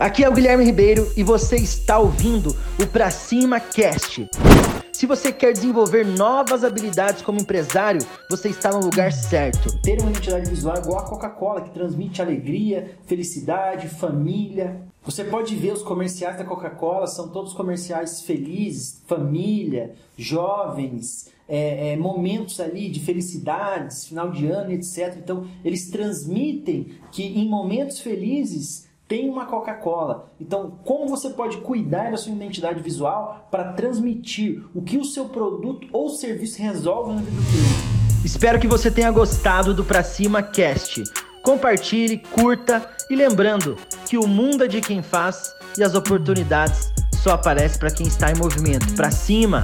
Aqui é o Guilherme Ribeiro e você está ouvindo o Pra Cima Cast. Se você quer desenvolver novas habilidades como empresário, você está no lugar certo. Ter uma identidade visual é igual a Coca-Cola, que transmite alegria, felicidade, família. Você pode ver os comerciais da Coca-Cola, são todos comerciais felizes, família, jovens, é, é, momentos ali de felicidades, final de ano, etc. Então, eles transmitem que em momentos felizes tem uma Coca-Cola. Então, como você pode cuidar da sua identidade visual para transmitir o que o seu produto ou serviço resolve na vida do cliente? Espero que você tenha gostado do Pra Cima Cast. Compartilhe, curta e lembrando que o mundo é de quem faz e as oportunidades só aparecem para quem está em movimento. Pra cima!